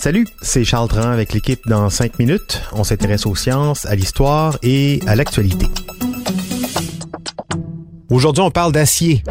Salut, c'est Charles Dran avec l'équipe dans 5 minutes. On s'intéresse aux sciences, à l'histoire et à l'actualité. Aujourd'hui, on parle d'acier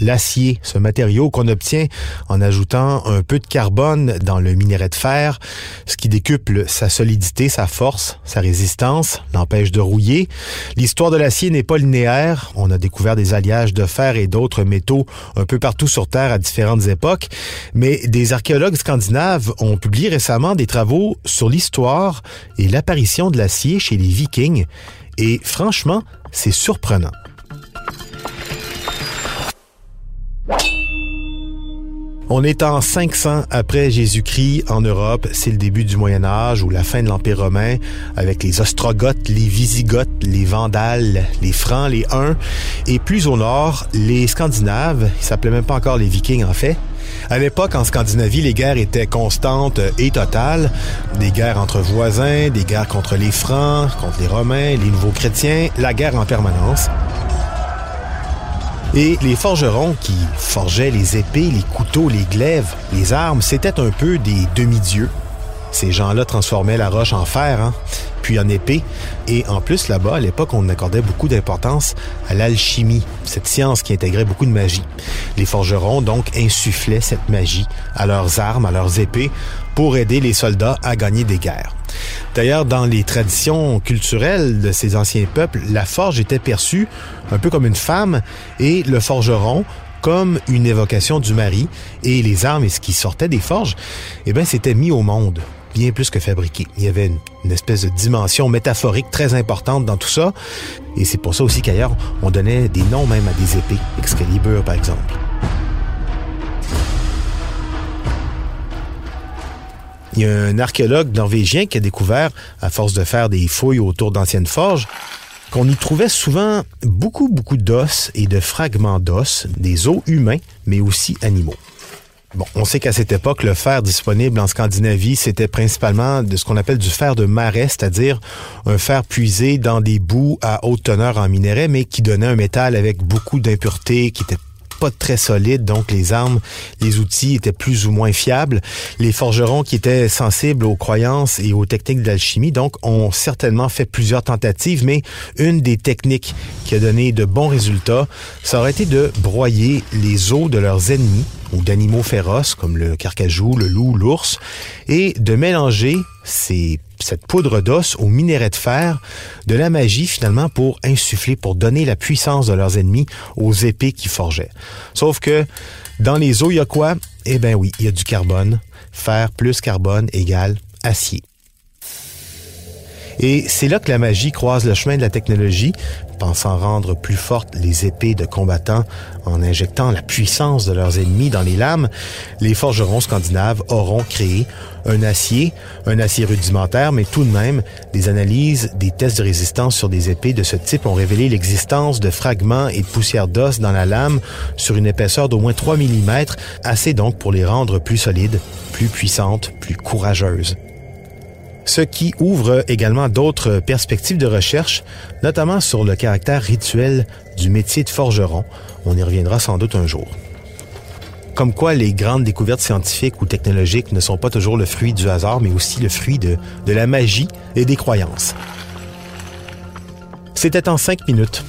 l'acier, ce matériau qu'on obtient en ajoutant un peu de carbone dans le minerai de fer, ce qui décuple sa solidité, sa force, sa résistance, l'empêche de rouiller. L'histoire de l'acier n'est pas linéaire. On a découvert des alliages de fer et d'autres métaux un peu partout sur Terre à différentes époques, mais des archéologues scandinaves ont publié récemment des travaux sur l'histoire et l'apparition de l'acier chez les Vikings. Et franchement, c'est surprenant. On est en 500 après Jésus-Christ en Europe. C'est le début du Moyen Âge ou la fin de l'Empire romain avec les Ostrogoths, les Visigoths, les Vandales, les Francs, les Huns. Et plus au nord, les Scandinaves. Ils s'appelaient même pas encore les Vikings en fait. À l'époque, en Scandinavie, les guerres étaient constantes et totales. Des guerres entre voisins, des guerres contre les Francs, contre les Romains, les nouveaux chrétiens, la guerre en permanence. Et les forgerons qui forgeaient les épées, les couteaux, les glaives, les armes, c'était un peu des demi-dieux. Ces gens-là transformaient la roche en fer, hein, puis en épée. Et en plus, là-bas, à l'époque, on accordait beaucoup d'importance à l'alchimie, cette science qui intégrait beaucoup de magie. Les forgerons, donc, insufflaient cette magie à leurs armes, à leurs épées, pour aider les soldats à gagner des guerres. D'ailleurs, dans les traditions culturelles de ces anciens peuples, la forge était perçue un peu comme une femme et le forgeron comme une évocation du mari et les armes et ce qui sortait des forges, eh bien, c'était mis au monde bien plus que fabriqué. Il y avait une, espèce de dimension métaphorique très importante dans tout ça. Et c'est pour ça aussi qu'ailleurs, on donnait des noms même à des épées. Excalibur, par exemple. Il y a un archéologue norvégien qui a découvert, à force de faire des fouilles autour d'anciennes forges, qu'on y trouvait souvent beaucoup, beaucoup d'os et de fragments d'os, des os humains, mais aussi animaux. Bon, on sait qu'à cette époque, le fer disponible en Scandinavie, c'était principalement de ce qu'on appelle du fer de marais, c'est-à-dire un fer puisé dans des boues à haute teneur en minerai, mais qui donnait un métal avec beaucoup d'impuretés, qui était très solide, donc les armes, les outils étaient plus ou moins fiables. Les forgerons qui étaient sensibles aux croyances et aux techniques d'alchimie, donc, ont certainement fait plusieurs tentatives, mais une des techniques qui a donné de bons résultats, ça aurait été de broyer les os de leurs ennemis ou d'animaux féroces comme le carcajou, le loup, l'ours, et de mélanger cette poudre d'os au minerai de fer, de la magie finalement pour insuffler, pour donner la puissance de leurs ennemis aux épées qui forgeaient. Sauf que dans les eaux, il y a quoi? Eh bien oui, il y a du carbone. Fer plus carbone égale acier. Et c'est là que la magie croise le chemin de la technologie, pensant rendre plus fortes les épées de combattants en injectant la puissance de leurs ennemis dans les lames, les forgerons scandinaves auront créé un acier, un acier rudimentaire, mais tout de même, des analyses, des tests de résistance sur des épées de ce type ont révélé l'existence de fragments et de poussières d'os dans la lame sur une épaisseur d'au moins 3 mm, assez donc pour les rendre plus solides, plus puissantes, plus courageuses ce qui ouvre également d'autres perspectives de recherche, notamment sur le caractère rituel du métier de forgeron. On y reviendra sans doute un jour. Comme quoi les grandes découvertes scientifiques ou technologiques ne sont pas toujours le fruit du hasard, mais aussi le fruit de, la magie et des croyances. C'était en cinq minutes.